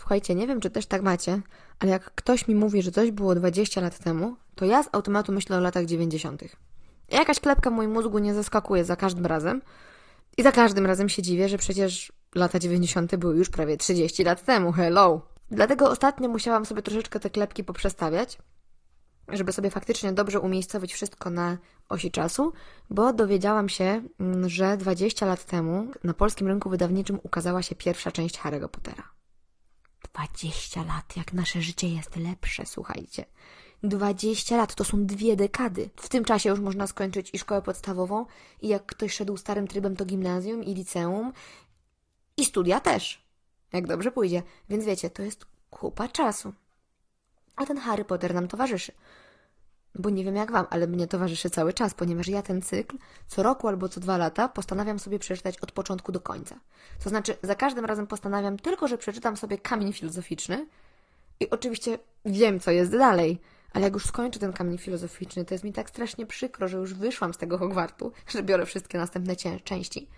Słuchajcie, nie wiem, czy też tak macie, ale jak ktoś mi mówi, że coś było 20 lat temu, to ja z automatu myślę o latach 90. Jakaś klepka w moim mózgu nie zaskakuje za każdym razem i za każdym razem się dziwię, że przecież lata 90. były już prawie 30 lat temu. Hello! Dlatego ostatnio musiałam sobie troszeczkę te klepki poprzestawiać, żeby sobie faktycznie dobrze umiejscowić wszystko na osi czasu, bo dowiedziałam się, mm, że 20 lat temu na polskim rynku wydawniczym ukazała się pierwsza część Harry'ego Pottera. 20 lat, jak nasze życie jest lepsze, słuchajcie. 20 lat to są dwie dekady. W tym czasie już można skończyć i szkołę podstawową, i jak ktoś szedł starym trybem, to gimnazjum i liceum, i studia też. Jak dobrze pójdzie. Więc wiecie, to jest kupa czasu. A ten Harry Potter nam towarzyszy. Bo nie wiem jak wam, ale mnie towarzyszy cały czas, ponieważ ja ten cykl co roku albo co dwa lata postanawiam sobie przeczytać od początku do końca. To znaczy, za każdym razem postanawiam tylko, że przeczytam sobie kamień filozoficzny i oczywiście wiem, co jest dalej, ale jak już skończę ten kamień filozoficzny, to jest mi tak strasznie przykro, że już wyszłam z tego Hogwartu, że biorę wszystkie następne części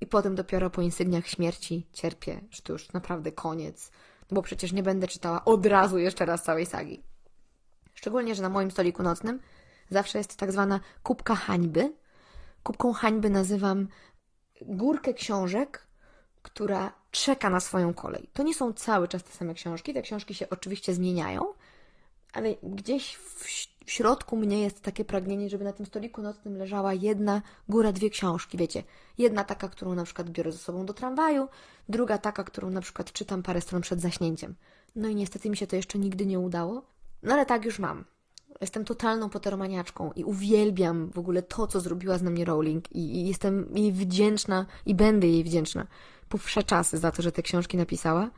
i potem dopiero po insygniach śmierci cierpię, że to już naprawdę koniec, bo przecież nie będę czytała od razu jeszcze raz całej sagi. Szczególnie, że na moim stoliku nocnym zawsze jest tak zwana kubka hańby. Kubką hańby nazywam górkę książek, która czeka na swoją kolej. To nie są cały czas te same książki. Te książki się oczywiście zmieniają, ale gdzieś w środku mnie jest takie pragnienie, żeby na tym stoliku nocnym leżała jedna góra, dwie książki, wiecie. Jedna taka, którą na przykład biorę ze sobą do tramwaju, druga taka, którą na przykład czytam parę stron przed zaśnięciem. No i niestety mi się to jeszcze nigdy nie udało, no ale tak już mam. Jestem totalną poteromaniaczką i uwielbiam w ogóle to, co zrobiła z nami Rowling i, i jestem jej wdzięczna i będę jej wdzięczna po czasy za to, że te książki napisała,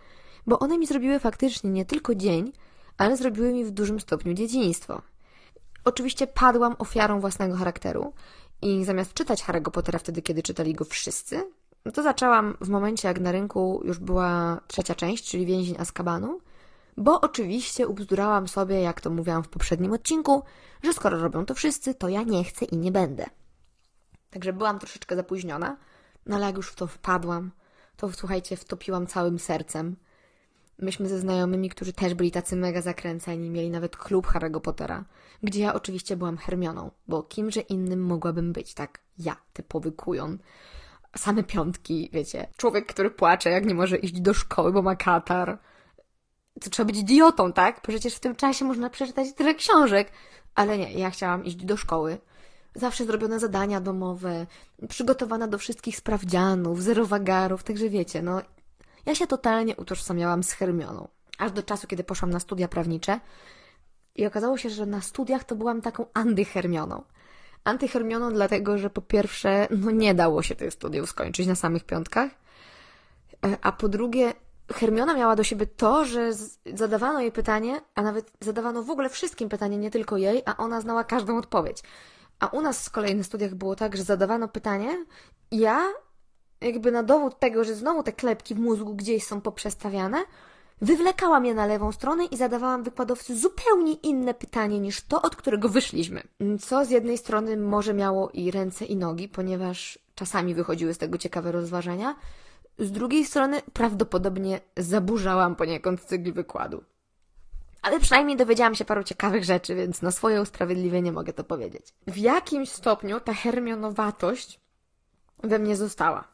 bo one mi zrobiły faktycznie nie tylko dzień, ale zrobiły mi w dużym stopniu dzieciństwo. Oczywiście padłam ofiarą własnego charakteru i zamiast czytać Harry'ego Pottera wtedy, kiedy czytali go wszyscy, no to zaczęłam w momencie, jak na rynku już była trzecia część, czyli Więzień Azkabanu, bo oczywiście ubzdurałam sobie, jak to mówiłam w poprzednim odcinku, że skoro robią to wszyscy, to ja nie chcę i nie będę. Także byłam troszeczkę zapóźniona, no ale jak już w to wpadłam, to słuchajcie, wtopiłam całym sercem. Myśmy ze znajomymi, którzy też byli tacy mega zakręceni, mieli nawet klub Harry'ego Pottera, gdzie ja oczywiście byłam Hermioną, bo kimże innym mogłabym być, tak? Ja, typowy kujon. Same piątki, wiecie. Człowiek, który płacze, jak nie może iść do szkoły, bo ma katar. To trzeba być idiotą, tak? Przecież w tym czasie można przeczytać tyle książek. Ale nie, ja chciałam iść do szkoły. Zawsze zrobione zadania domowe, przygotowana do wszystkich sprawdzianów, zero wagarów, także wiecie, no ja się totalnie utożsamiałam z Hermioną. Aż do czasu, kiedy poszłam na studia prawnicze i okazało się, że na studiach to byłam taką antyhermioną. Antyhermioną dlatego, że po pierwsze, no nie dało się tych studiów skończyć na samych piątkach, e, a po drugie, Hermiona miała do siebie to, że zadawano jej pytanie, a nawet zadawano w ogóle wszystkim pytanie, nie tylko jej, a ona znała każdą odpowiedź. A u nas z kolei na studiach było tak, że zadawano pytanie, ja jakby na dowód tego, że znowu te klepki w mózgu gdzieś są poprzestawiane, wywlekałam je na lewą stronę i zadawałam wykładowcy zupełnie inne pytanie niż to, od którego wyszliśmy. Co z jednej strony może miało i ręce i nogi, ponieważ czasami wychodziły z tego ciekawe rozważania, z drugiej strony prawdopodobnie zaburzałam poniekąd cykl wykładu. Ale przynajmniej dowiedziałam się paru ciekawych rzeczy, więc na swoje usprawiedliwienie mogę to powiedzieć. W jakimś stopniu ta hermionowatość we mnie została.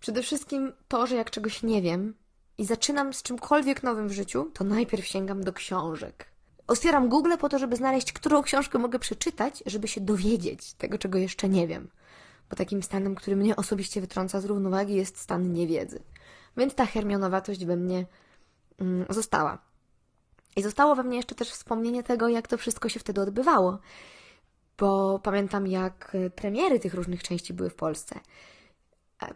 Przede wszystkim to, że jak czegoś nie wiem i zaczynam z czymkolwiek nowym w życiu, to najpierw sięgam do książek. Otwieram Google po to, żeby znaleźć, którą książkę mogę przeczytać, żeby się dowiedzieć tego, czego jeszcze nie wiem. Bo takim stanem, który mnie osobiście wytrąca z równowagi, jest stan niewiedzy. Więc ta hermionowatość we mnie mm, została. I zostało we mnie jeszcze też wspomnienie tego, jak to wszystko się wtedy odbywało. Bo pamiętam, jak premiery tych różnych części były w Polsce.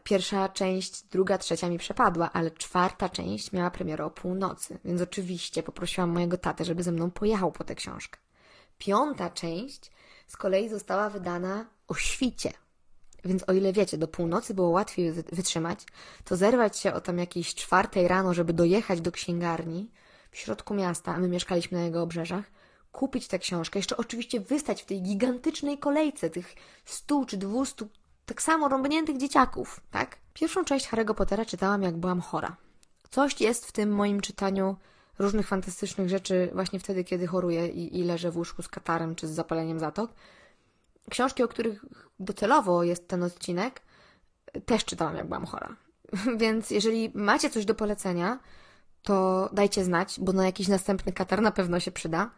Pierwsza część, druga, trzecia mi przepadła, ale czwarta część miała premierę o północy, więc oczywiście poprosiłam mojego tatę, żeby ze mną pojechał po tę książkę. Piąta część z kolei została wydana o świcie, więc o ile wiecie, do północy było łatwiej wytrzymać, to zerwać się o tam jakiejś czwartej rano, żeby dojechać do księgarni w środku miasta, a my mieszkaliśmy na jego obrzeżach, kupić tę książkę, jeszcze oczywiście wystać w tej gigantycznej kolejce tych stu czy dwustu tak samo rąbniętych dzieciaków, tak? Pierwszą część Harry'ego Pottera czytałam, jak byłam chora. Coś jest w tym moim czytaniu różnych fantastycznych rzeczy właśnie wtedy, kiedy choruję i, i leżę w łóżku z katarem czy z zapaleniem zatok. Książki, o których docelowo jest ten odcinek, też czytałam, jak byłam chora. Więc jeżeli macie coś do polecenia, to dajcie znać, bo na jakiś następny katar na pewno się przyda.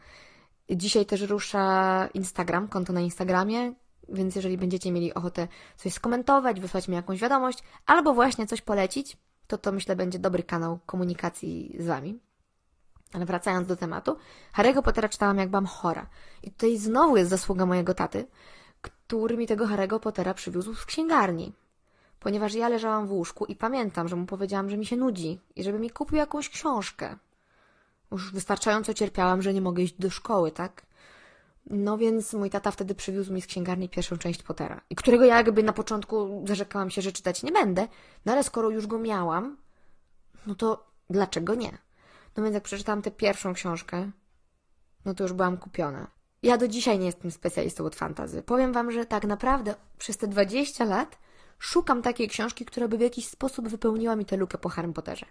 Dzisiaj też rusza Instagram, konto na Instagramie, więc jeżeli będziecie mieli ochotę coś skomentować, wysłać mi jakąś wiadomość, albo właśnie coś polecić, to to myślę będzie dobry kanał komunikacji z Wami. Ale wracając do tematu, Harry'ego Pottera czytałam jak byłam chora. I tutaj znowu jest zasługa mojego taty, który mi tego Harry'ego Pottera przywiózł z księgarni. Ponieważ ja leżałam w łóżku i pamiętam, że mu powiedziałam, że mi się nudzi i żeby mi kupił jakąś książkę. Już wystarczająco cierpiałam, że nie mogę iść do szkoły, tak? No więc mój tata wtedy przywiózł mi z księgarni pierwszą część Pottera, i którego ja jakby na początku zarzekałam się, że czytać nie będę, no ale skoro już go miałam, no to dlaczego nie? No więc jak przeczytałam tę pierwszą książkę, no to już byłam kupiona. Ja do dzisiaj nie jestem specjalistą od fantazy. Powiem Wam, że tak naprawdę przez te 20 lat szukam takiej książki, która by w jakiś sposób wypełniła mi tę lukę po Harry Potterze.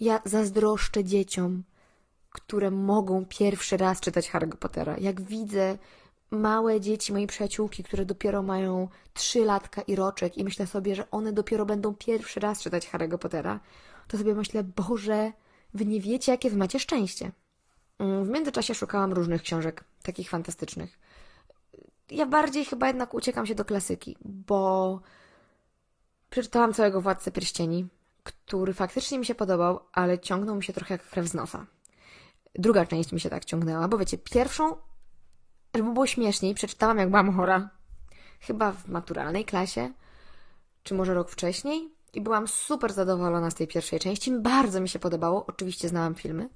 Ja zazdroszczę dzieciom, które mogą pierwszy raz czytać Harry Pottera. Jak widzę małe dzieci, mojej przyjaciółki, które dopiero mają trzy latka i roczek i myślę sobie, że one dopiero będą pierwszy raz czytać Harry'ego Pottera, to sobie myślę, Boże, wy nie wiecie, jakie wy macie szczęście. Mm, w międzyczasie szukałam różnych książek, takich fantastycznych. Ja bardziej chyba jednak uciekam się do klasyki, bo przeczytałam całego Władcę Pierścieni, który faktycznie mi się podobał, ale ciągnął mi się trochę jak krew z nosa. Druga część mi się tak ciągnęła, bo wiecie, pierwszą, żeby było śmieszniej, przeczytałam jak byłam chora. Chyba w maturalnej klasie, czy może rok wcześniej. I byłam super zadowolona z tej pierwszej części. Bardzo mi się podobało. Oczywiście znałam filmy.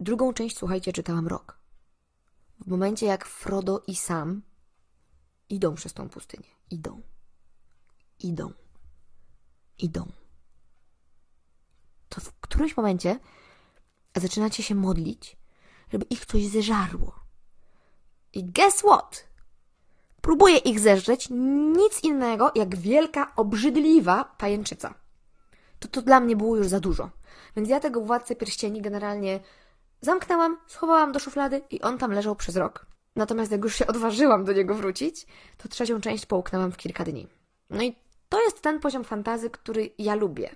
Drugą część, słuchajcie, czytałam rok. W momencie jak Frodo i Sam idą przez tą pustynię. Idą. Idą. Idą. To w którymś momencie zaczynacie się modlić, żeby ich coś zeżarło. I guess what? Próbuje ich zeżreć nic innego jak wielka, obrzydliwa pajęczyca. To to dla mnie było już za dużo. Więc ja tego władcę pierścieni generalnie zamknęłam, schowałam do szuflady i on tam leżał przez rok. Natomiast jak już się odważyłam do niego wrócić, to trzecią część połknęłam w kilka dni. No i to jest ten poziom fantazy, który ja lubię.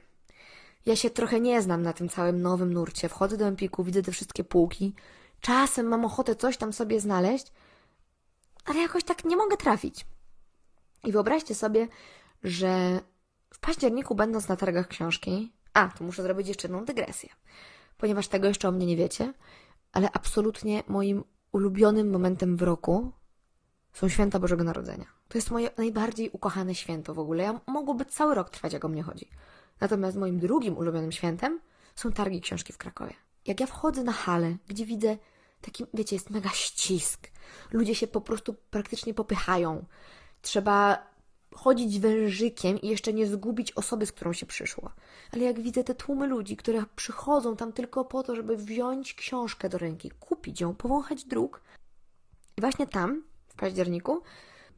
Ja się trochę nie znam na tym całym nowym nurcie. Wchodzę do Empiku, widzę te wszystkie półki. Czasem mam ochotę coś tam sobie znaleźć, ale jakoś tak nie mogę trafić. I wyobraźcie sobie, że w październiku, będąc na targach książki, a, tu muszę zrobić jeszcze jedną dygresję, ponieważ tego jeszcze o mnie nie wiecie, ale absolutnie moim ulubionym momentem w roku są święta Bożego Narodzenia. To jest moje najbardziej ukochane święto w ogóle. Ja mogłoby cały rok trwać, jak o mnie chodzi. Natomiast moim drugim ulubionym świętem są targi książki w Krakowie. Jak ja wchodzę na halę, gdzie widzę taki, wiecie, jest mega ścisk. Ludzie się po prostu praktycznie popychają. Trzeba chodzić wężykiem i jeszcze nie zgubić osoby, z którą się przyszło. Ale jak widzę te tłumy ludzi, które przychodzą tam tylko po to, żeby wziąć książkę do ręki, kupić ją, powąchać druk. I właśnie tam, w październiku,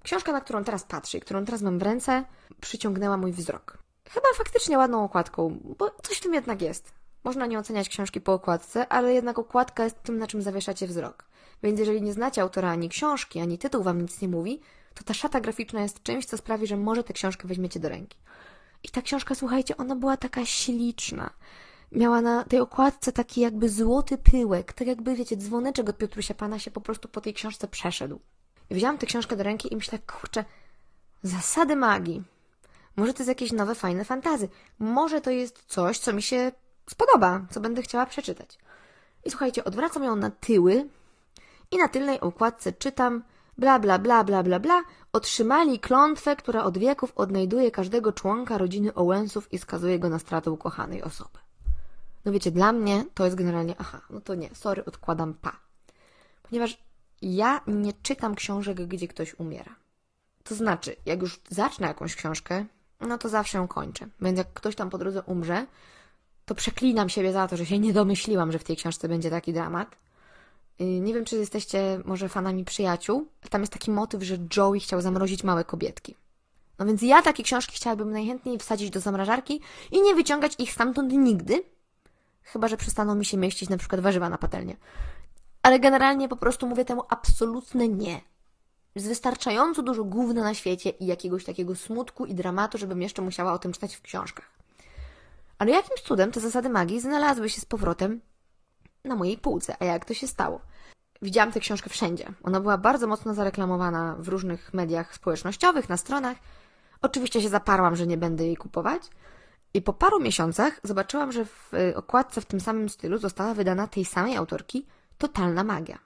książka, na którą teraz patrzę i którą teraz mam w ręce, przyciągnęła mój wzrok. Chyba faktycznie ładną okładką, bo coś w tym jednak jest. Można nie oceniać książki po okładce, ale jednak okładka jest tym, na czym zawieszacie wzrok. Więc jeżeli nie znacie autora ani książki, ani tytuł wam nic nie mówi, to ta szata graficzna jest czymś, co sprawi, że może tę książkę weźmiecie do ręki. I ta książka, słuchajcie, ona była taka śliczna. Miała na tej okładce taki jakby złoty pyłek, tak jakby, wiecie, dzwoneczek od Piotrusia Pana się po prostu po tej książce przeszedł. I wziąłam tę książkę do ręki i myślę, kurczę, zasady magii. Może to jest jakieś nowe, fajne fantazy. Może to jest coś, co mi się spodoba, co będę chciała przeczytać. I słuchajcie, odwracam ją na tyły i na tylnej okładce czytam bla bla bla bla bla bla otrzymali klątwę, która od wieków odnajduje każdego członka rodziny Owensów i skazuje go na stratę ukochanej osoby. No wiecie, dla mnie to jest generalnie aha, no to nie, sorry, odkładam pa. Ponieważ ja nie czytam książek, gdzie ktoś umiera. To znaczy, jak już zacznę jakąś książkę, no to zawsze ją kończę. Więc jak ktoś tam po drodze umrze, to przeklinam siebie za to, że się nie domyśliłam, że w tej książce będzie taki dramat. Y, nie wiem, czy jesteście może fanami przyjaciół. Tam jest taki motyw, że Joey chciał zamrozić małe kobietki. No więc ja takie książki chciałabym najchętniej wsadzić do zamrażarki i nie wyciągać ich stamtąd nigdy, chyba że przestaną mi się mieścić na przykład warzywa na patelnię. Ale generalnie po prostu mówię temu absolutne nie. Jest wystarczająco dużo gówna na świecie i jakiegoś takiego smutku i dramatu, żebym jeszcze musiała o tym czytać w książkach. Ale jakimś cudem te zasady magii znalazły się z powrotem na mojej półce. A jak to się stało? Widziałam tę książkę wszędzie. Ona była bardzo mocno zareklamowana w różnych mediach społecznościowych, na stronach. Oczywiście się zaparłam, że nie będę jej kupować. I po paru miesiącach zobaczyłam, że w y, okładce w tym samym stylu została wydana tej samej autorki Totalna Magia.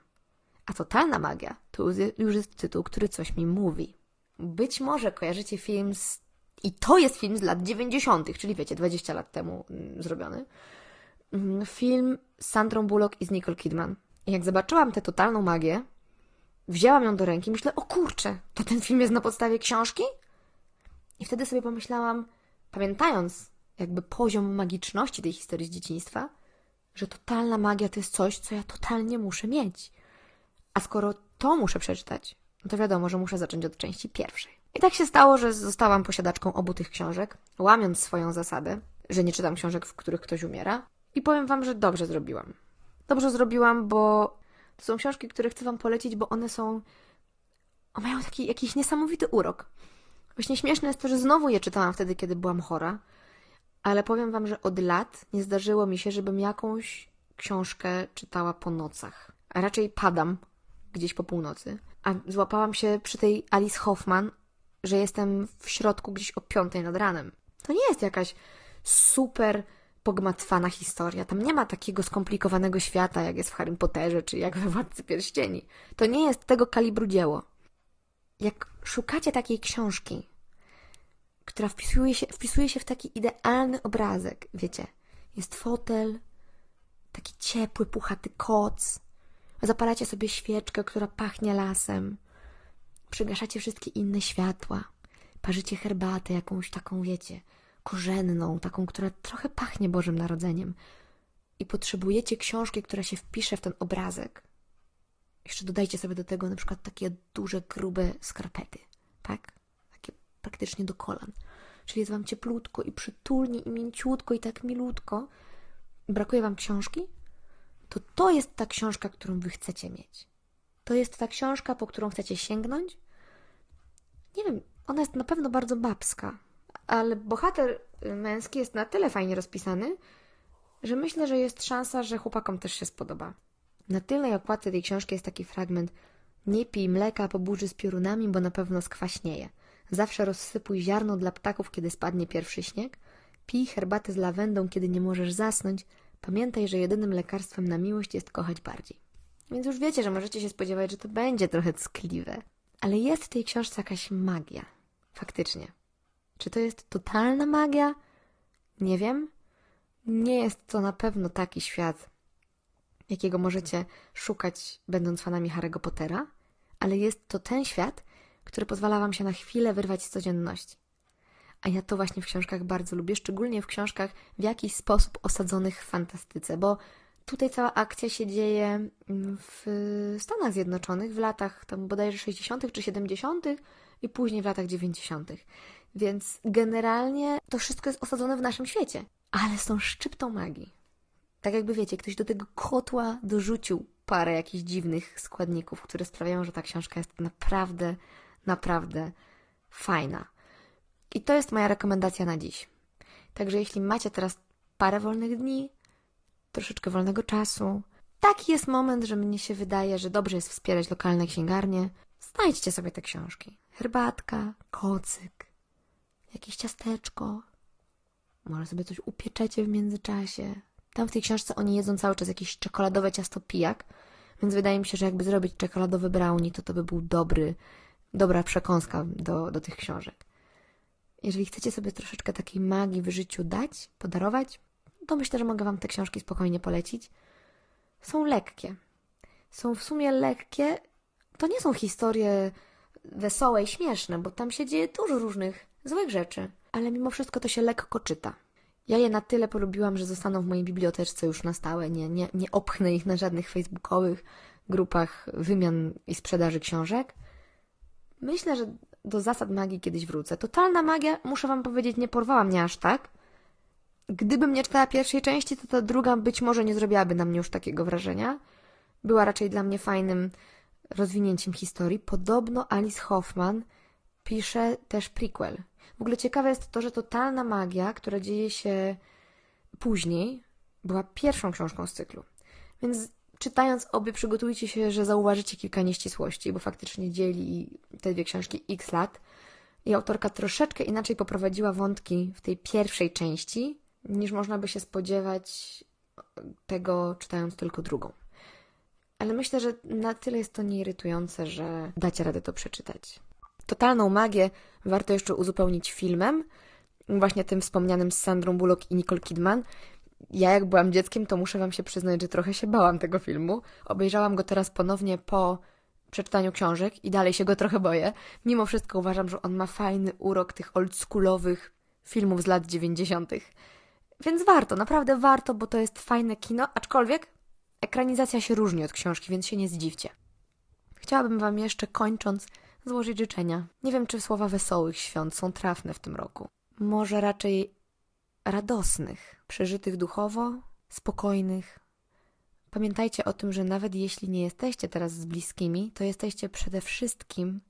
A Totalna Magia to już jest tytuł, który coś mi mówi. Być może kojarzycie film z... I to jest film z lat 90., czyli wiecie, 20 lat temu mm, zrobiony. Mm, film z Sandrą Bullock i z Nicole Kidman. I jak zobaczyłam tę totalną magię, wzięłam ją do ręki i myślę, o kurczę, to ten film jest na podstawie książki? I wtedy sobie pomyślałam, pamiętając jakby poziom magiczności tej historii z dzieciństwa, że totalna magia to jest coś, co ja totalnie muszę mieć. A skoro to muszę przeczytać, no to wiadomo, że muszę zacząć od części pierwszej. I tak się stało, że zostałam posiadaczką obu tych książek, łamiąc swoją zasadę, że nie czytam książek, w których ktoś umiera. I powiem Wam, że dobrze zrobiłam. Dobrze zrobiłam, bo to są książki, które chcę Wam polecić, bo one są. One mają taki jakiś niesamowity urok. Właśnie śmieszne jest to, że znowu je czytałam wtedy, kiedy byłam chora, ale powiem Wam, że od lat nie zdarzyło mi się, żebym jakąś książkę czytała po nocach. A raczej padam gdzieś po północy. A złapałam się przy tej Alice Hoffman, że jestem w środku gdzieś o piątej nad ranem. To nie jest jakaś super pogmatwana historia. Tam nie ma takiego skomplikowanego świata, jak jest w Harry Potterze, czy jak we Władcy Pierścieni. To nie jest tego kalibru dzieło. Jak szukacie takiej książki, która wpisuje się, wpisuje się w taki idealny obrazek, wiecie, jest fotel, taki ciepły, puchaty koc, zapalacie sobie świeczkę, która pachnie lasem, przygaszacie wszystkie inne światła, parzycie herbatę jakąś taką, wiecie, korzenną, taką, która trochę pachnie Bożym Narodzeniem i potrzebujecie książki, która się wpisze w ten obrazek. Jeszcze dodajcie sobie do tego na przykład takie duże, grube skarpety, tak? Takie praktycznie do kolan. Czyli jest Wam cieplutko i przytulnie i mięciutko i tak milutko. Brakuje Wam książki? To to jest ta książka, którą Wy chcecie mieć. To jest ta książka, po którą chcecie sięgnąć. Nie wiem, ona jest na pewno bardzo babska, ale bohater męski jest na tyle fajnie rozpisany, że myślę, że jest szansa, że chłopakom też się spodoba. Na tylnej okładce tej książki jest taki fragment Nie pij mleka po burzy z piorunami, bo na pewno skwaśnieje. Zawsze rozsypuj ziarno dla ptaków, kiedy spadnie pierwszy śnieg. Pij herbatę z lawendą, kiedy nie możesz zasnąć. Pamiętaj, że jedynym lekarstwem na miłość jest kochać bardziej. Więc już wiecie, że możecie się spodziewać, że to będzie trochę ckliwe. Ale jest w tej książce jakaś magia. Faktycznie. Czy to jest totalna magia? Nie wiem. Nie jest to na pewno taki świat, jakiego możecie szukać, będąc fanami Harry'ego Pottera, ale jest to ten świat, który pozwala Wam się na chwilę wyrwać z codzienności. A ja to właśnie w książkach bardzo lubię, szczególnie w książkach w jakiś sposób osadzonych w fantastyce, bo tutaj cała akcja się dzieje w Stanach Zjednoczonych w latach tam bodajże 60. czy 70. i później w latach 90. Więc generalnie to wszystko jest osadzone w naszym świecie, ale tą szczyptą magii. Tak jakby wiecie, ktoś do tego kotła dorzucił parę jakichś dziwnych składników, które sprawiają, że ta książka jest naprawdę, naprawdę fajna. I to jest moja rekomendacja na dziś. Także jeśli macie teraz parę wolnych dni, troszeczkę wolnego czasu, taki jest moment, że mnie się wydaje, że dobrze jest wspierać lokalne księgarnie. Znajdźcie sobie te książki. Herbatka, kocyk, jakieś ciasteczko. Może sobie coś upieczecie w międzyczasie. Tam w tej książce oni jedzą cały czas jakieś czekoladowe ciasto pijak, więc wydaje mi się, że jakby zrobić czekoladowy brownie, to to by był dobry, dobra przekąska do, do tych książek. Jeżeli chcecie sobie troszeczkę takiej magii w życiu dać, podarować, to myślę, że mogę Wam te książki spokojnie polecić. Są lekkie. Są w sumie lekkie. To nie są historie wesołe i śmieszne, bo tam się dzieje dużo różnych złych rzeczy, ale mimo wszystko to się lekko czyta. Ja je na tyle polubiłam, że zostaną w mojej biblioteczce już na stałe. Nie, nie, nie opchnę ich na żadnych facebookowych grupach wymian i sprzedaży książek. Myślę, że do zasad magii kiedyś wrócę. Totalna magia, muszę Wam powiedzieć, nie porwała mnie aż tak, Gdybym nie czytała pierwszej części, to ta druga być może nie zrobiłaby na mnie już takiego wrażenia. Była raczej dla mnie fajnym rozwinięciem historii. Podobno Alice Hoffman pisze też prequel. W ogóle ciekawe jest to, że totalna magia, która dzieje się później, była pierwszą książką z cyklu. Więc czytając obie, przygotujcie się, że zauważycie kilka nieścisłości, bo faktycznie dzieli te dwie książki x lat. I autorka troszeczkę inaczej poprowadziła wątki w tej pierwszej części, niż można by się spodziewać tego, czytając tylko drugą. Ale myślę, że na tyle jest to nieirytujące, że dacie radę to przeczytać. Totalną magię warto jeszcze uzupełnić filmem, właśnie tym wspomnianym z Sandrą Bullock i Nicole Kidman. Ja jak byłam dzieckiem, to muszę wam się przyznać, że trochę się bałam tego filmu. Obejrzałam go teraz ponownie po przeczytaniu książek i dalej się go trochę boję. Mimo wszystko uważam, że on ma fajny urok tych oldschoolowych filmów z lat 90. Więc warto, naprawdę warto, bo to jest fajne kino, aczkolwiek ekranizacja się różni od książki, więc się nie zdziwcie. Chciałabym Wam jeszcze kończąc złożyć życzenia. Nie wiem, czy słowa wesołych świąt są trafne w tym roku. Może raczej radosnych, przeżytych duchowo, spokojnych. Pamiętajcie o tym, że nawet jeśli nie jesteście teraz z bliskimi, to jesteście przede wszystkim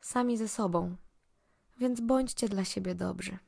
sami ze sobą. Więc bądźcie dla siebie dobrzy.